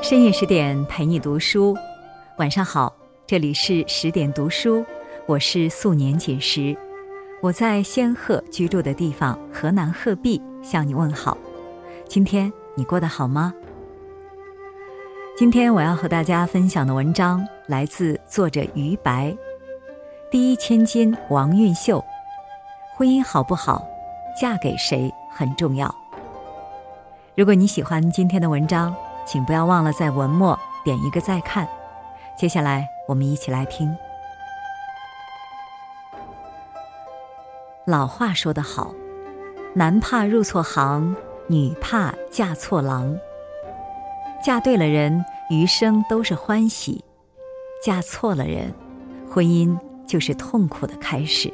深夜十点陪你读书，晚上好，这里是十点读书，我是素年锦时，我在仙鹤居住的地方河南鹤壁向你问好。今天你过得好吗？今天我要和大家分享的文章来自作者于白，第一千金王韵秀，婚姻好不好，嫁给谁很重要。如果你喜欢今天的文章。请不要忘了在文末点一个再看。接下来，我们一起来听。老话说得好，男怕入错行，女怕嫁错郎。嫁对了人，余生都是欢喜；嫁错了人，婚姻就是痛苦的开始。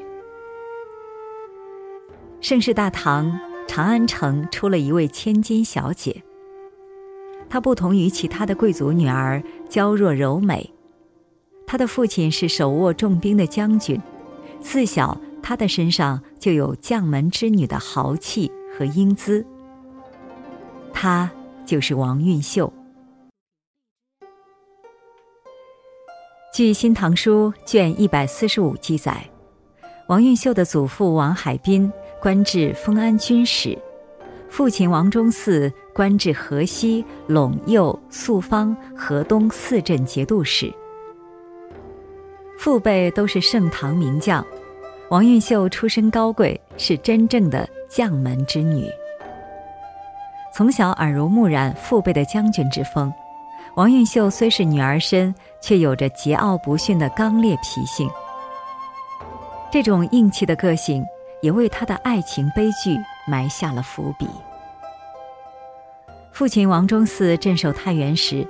盛世大唐长安城出了一位千金小姐。她不同于其他的贵族女儿，娇弱柔美。她的父亲是手握重兵的将军，自小她的身上就有将门之女的豪气和英姿。她就是王蕴秀。据《新唐书》卷一百四十五记载，王蕴秀的祖父王海滨官至丰安军使。父亲王忠嗣官至河西、陇右、肃方、河东四镇节度使，父辈都是盛唐名将。王蕴秀出身高贵，是真正的将门之女。从小耳濡目染父辈的将军之风，王蕴秀虽是女儿身，却有着桀骜不驯的刚烈脾性。这种硬气的个性，也为她的爱情悲剧。埋下了伏笔。父亲王忠嗣镇守太原时，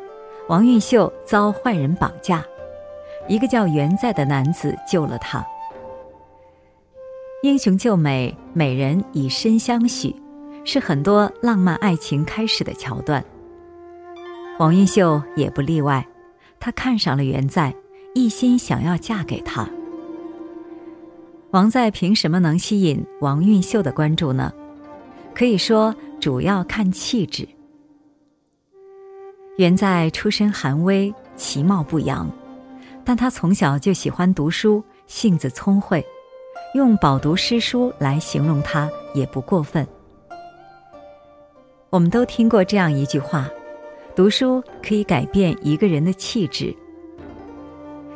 王蕴秀遭坏人绑架，一个叫袁在的男子救了她。英雄救美，美人以身相许，是很多浪漫爱情开始的桥段。王蕴秀也不例外，她看上了袁在，一心想要嫁给他。王在凭什么能吸引王蕴秀的关注呢？可以说，主要看气质。袁在出身寒微，其貌不扬，但他从小就喜欢读书，性子聪慧，用饱读诗书来形容他也不过分。我们都听过这样一句话：读书可以改变一个人的气质。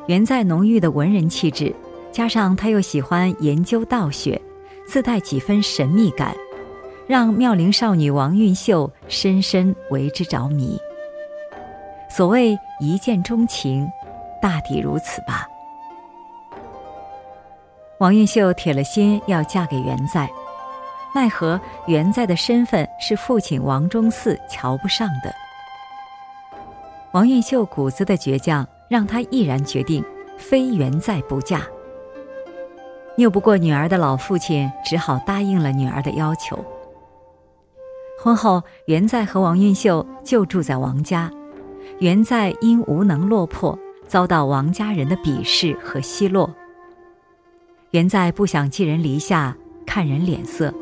袁在浓郁的文人气质，加上他又喜欢研究道学，自带几分神秘感。让妙龄少女王蕴秀深深为之着迷。所谓一见钟情，大抵如此吧。王蕴秀铁了心要嫁给袁在，奈何袁在的身份是父亲王忠嗣瞧不上的。王蕴秀骨子的倔强，让她毅然决定非袁在不嫁。拗不过女儿的老父亲，只好答应了女儿的要求。婚后，袁在和王蕴秀就住在王家。袁在因无能落魄，遭到王家人的鄙视和奚落。袁在不想寄人篱下，看人脸色，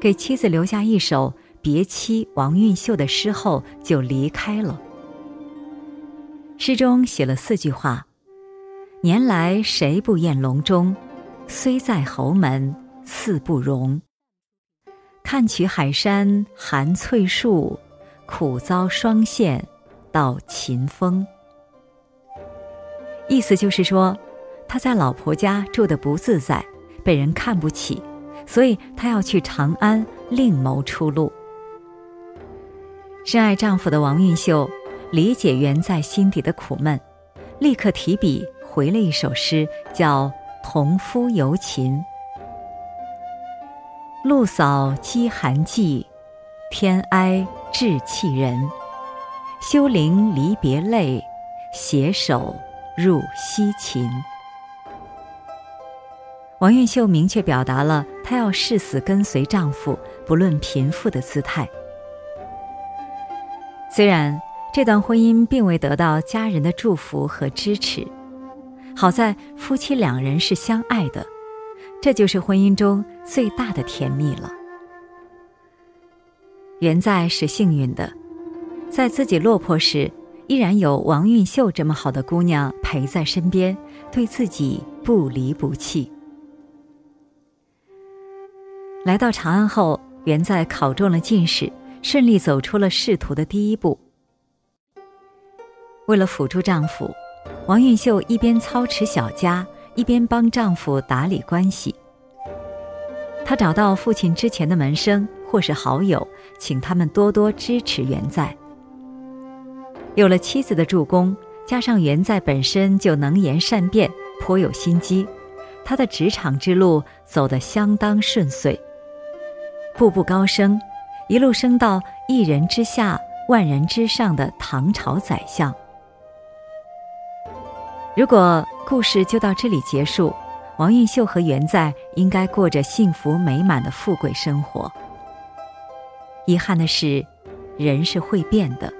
给妻子留下一首别妻王蕴秀的诗后就离开了。诗中写了四句话：“年来谁不厌隆中，虽在侯门似不容。”看取海山含翠树，苦遭霜霰到秦风。意思就是说，他在老婆家住的不自在，被人看不起，所以他要去长安另谋出路。深爱丈夫的王蕴秀理解袁在心底的苦闷，立刻提笔回了一首诗，叫《同夫游秦》。露扫饥寒季，天哀志气人。休陵离别泪，携手入西秦。王蕴秀明确表达了她要誓死跟随丈夫，不论贫富的姿态。虽然这段婚姻并未得到家人的祝福和支持，好在夫妻两人是相爱的。这就是婚姻中最大的甜蜜了。袁在是幸运的，在自己落魄时，依然有王运秀这么好的姑娘陪在身边，对自己不离不弃。来到长安后，元在考中了进士，顺利走出了仕途的第一步。为了辅助丈夫，王运秀一边操持小家，一边帮丈夫打理关系。她找到父亲之前的门生或是好友，请他们多多支持元在。有了妻子的助攻，加上元在本身就能言善辩，颇有心机，他的职场之路走得相当顺遂。步步高升，一路升到一人之下、万人之上的唐朝宰相。如果故事就到这里结束，王运秀和元在应该过着幸福美满的富贵生活。遗憾的是，人是会变的。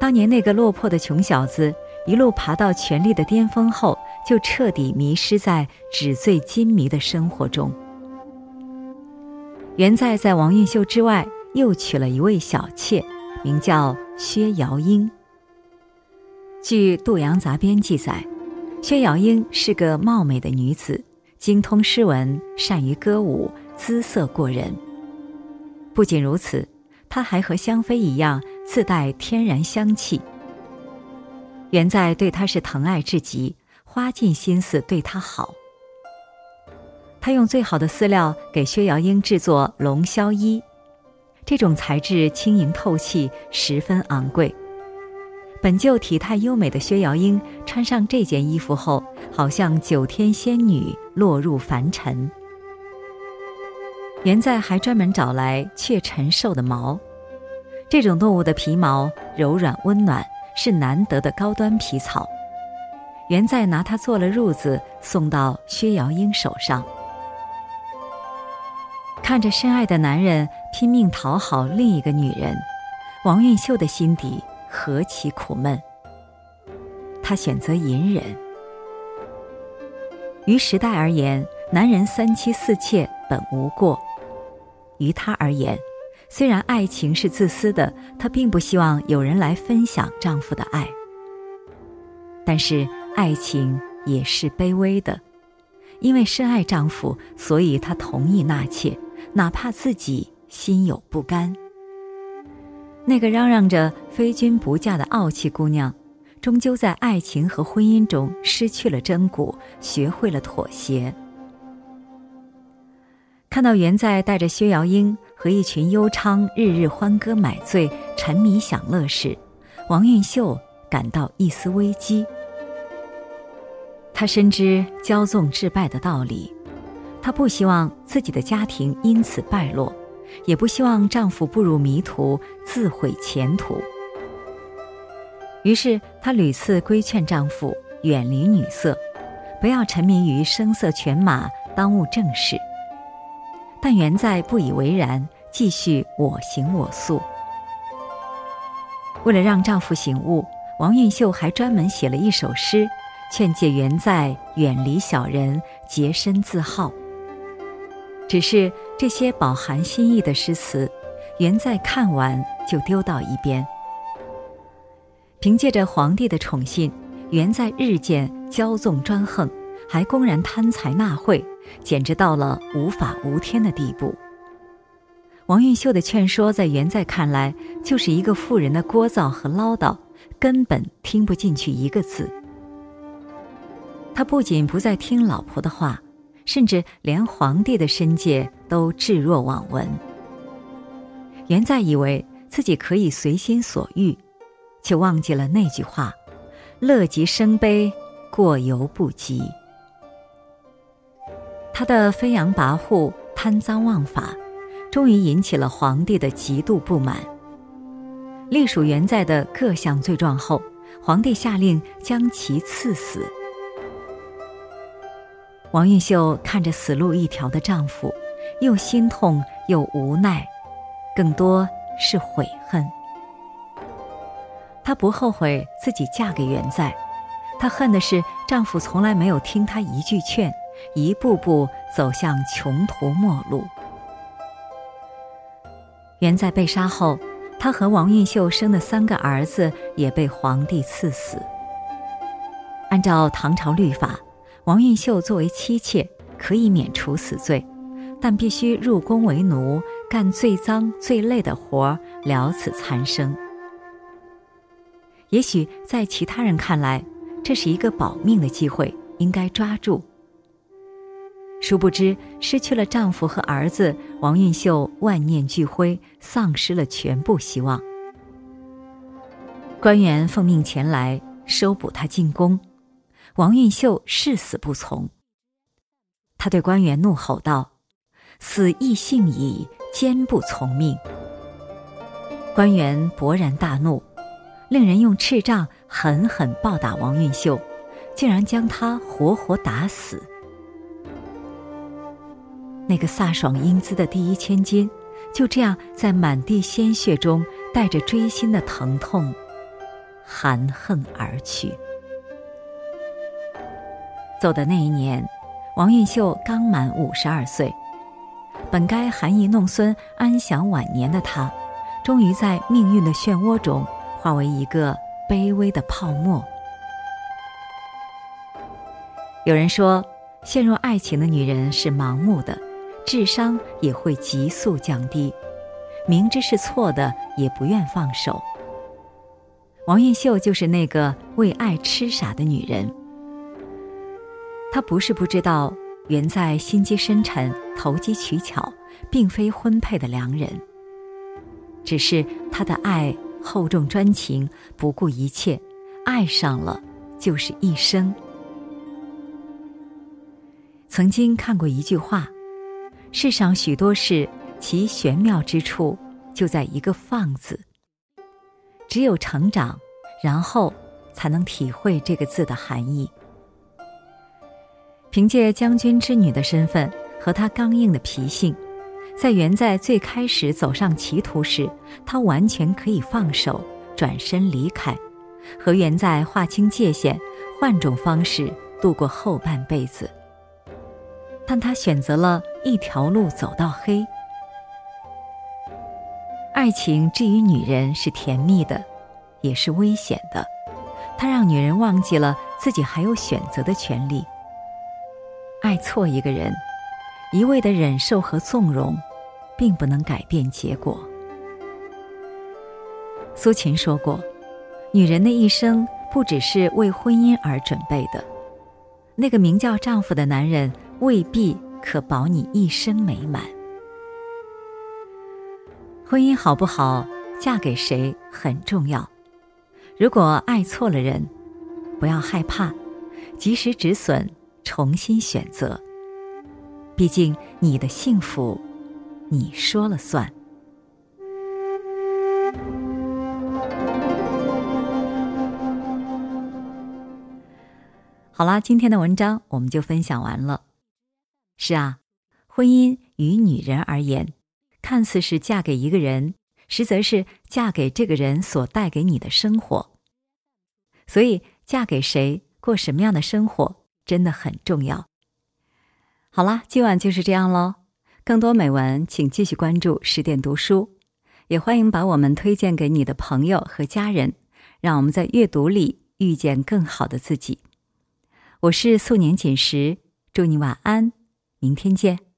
当年那个落魄的穷小子，一路爬到权力的巅峰后，就彻底迷失在纸醉金迷的生活中。元在在王运秀之外又娶了一位小妾，名叫薛瑶英。据《杜阳杂编》记载，薛瑶英是个貌美的女子，精通诗文，善于歌舞，姿色过人。不仅如此，她还和香妃一样自带天然香气。元在对她是疼爱至极，花尽心思对她好。他用最好的饲料给薛瑶英制作龙霄衣，这种材质轻盈透气，十分昂贵。本就体态优美的薛瑶英穿上这件衣服后，好像九天仙女落入凡尘。元在还专门找来雀陈兽的毛，这种动物的皮毛柔软温暖，是难得的高端皮草。元在拿它做了褥子，送到薛瑶英手上。看着深爱的男人拼命讨好另一个女人，王运秀的心底何其苦闷。他选择隐忍。于时代而言，男人三妻四妾本无过；于他而言，虽然爱情是自私的，她并不希望有人来分享丈夫的爱。但是爱情也是卑微的，因为深爱丈夫，所以她同意纳妾。哪怕自己心有不甘，那个嚷嚷着非君不嫁的傲气姑娘，终究在爱情和婚姻中失去了真骨，学会了妥协。看到元在带着薛瑶英和一群幽娼日日欢歌买醉、沉迷享乐时，王运秀感到一丝危机。他深知骄纵致败的道理。她不希望自己的家庭因此败落，也不希望丈夫步入迷途，自毁前途。于是，她屡次规劝丈夫远离女色，不要沉迷于声色犬马，耽误正事。但元在不以为然，继续我行我素。为了让丈夫醒悟，王蕴秀还专门写了一首诗，劝诫元在远离小人，洁身自好。只是这些饱含心意的诗词，元在看完就丢到一边。凭借着皇帝的宠信，元在日渐骄纵专横，还公然贪财纳贿，简直到了无法无天的地步。王运秀的劝说，在元在看来，就是一个妇人的聒噪和唠叨，根本听不进去一个字。他不仅不再听老婆的话。甚至连皇帝的申诫都置若罔闻。元在以为自己可以随心所欲，却忘记了那句话：“乐极生悲，过犹不及。”他的飞扬跋扈、贪赃枉法，终于引起了皇帝的极度不满。隶属元在的各项罪状后，皇帝下令将其赐死。王运秀看着死路一条的丈夫，又心痛又无奈，更多是悔恨。她不后悔自己嫁给元在，她恨的是丈夫从来没有听她一句劝，一步步走向穷途末路。元在被杀后，她和王运秀生的三个儿子也被皇帝赐死。按照唐朝律法，王运秀作为妻妾可以免除死罪，但必须入宫为奴，干最脏最累的活儿，了此残生。也许在其他人看来，这是一个保命的机会，应该抓住。殊不知，失去了丈夫和儿子，王运秀万念俱灰，丧失了全部希望。官员奉命前来收捕她进宫，王运秀誓死不从。他对官员怒吼道：“死亦幸矣，坚不从命。”官员勃然大怒，令人用斥杖狠狠暴打王运秀，竟然将他活活打死。那个飒爽英姿的第一千金，就这样在满地鲜血中，带着锥心的疼痛，含恨而去。走的那一年，王运秀刚满五十二岁，本该含饴弄孙、安享晚年的她，终于在命运的漩涡中，化为一个卑微的泡沫。有人说，陷入爱情的女人是盲目的。智商也会急速降低，明知是错的也不愿放手。王艳秀就是那个为爱痴傻的女人。他不是不知道原在心机深沉、投机取巧，并非婚配的良人。只是他的爱厚重专情，不顾一切，爱上了就是一生。曾经看过一句话。世上许多事，其玄妙之处就在一个“放”字。只有成长，然后才能体会这个字的含义。凭借将军之女的身份和她刚硬的脾性，在元在最开始走上歧途时，她完全可以放手，转身离开，和元在划清界限，换种方式度过后半辈子。但他选择了一条路走到黑。爱情至于女人是甜蜜的，也是危险的。它让女人忘记了自己还有选择的权利。爱错一个人，一味的忍受和纵容，并不能改变结果。苏秦说过：“女人的一生不只是为婚姻而准备的。”那个名叫丈夫的男人。未必可保你一生美满。婚姻好不好，嫁给谁很重要。如果爱错了人，不要害怕，及时止损，重新选择。毕竟你的幸福，你说了算。好啦，今天的文章我们就分享完了。是啊，婚姻于女人而言，看似是嫁给一个人，实则是嫁给这个人所带给你的生活。所以，嫁给谁，过什么样的生活，真的很重要。好啦，今晚就是这样喽。更多美文，请继续关注十点读书，也欢迎把我们推荐给你的朋友和家人，让我们在阅读里遇见更好的自己。我是素年锦时，祝你晚安。明天见。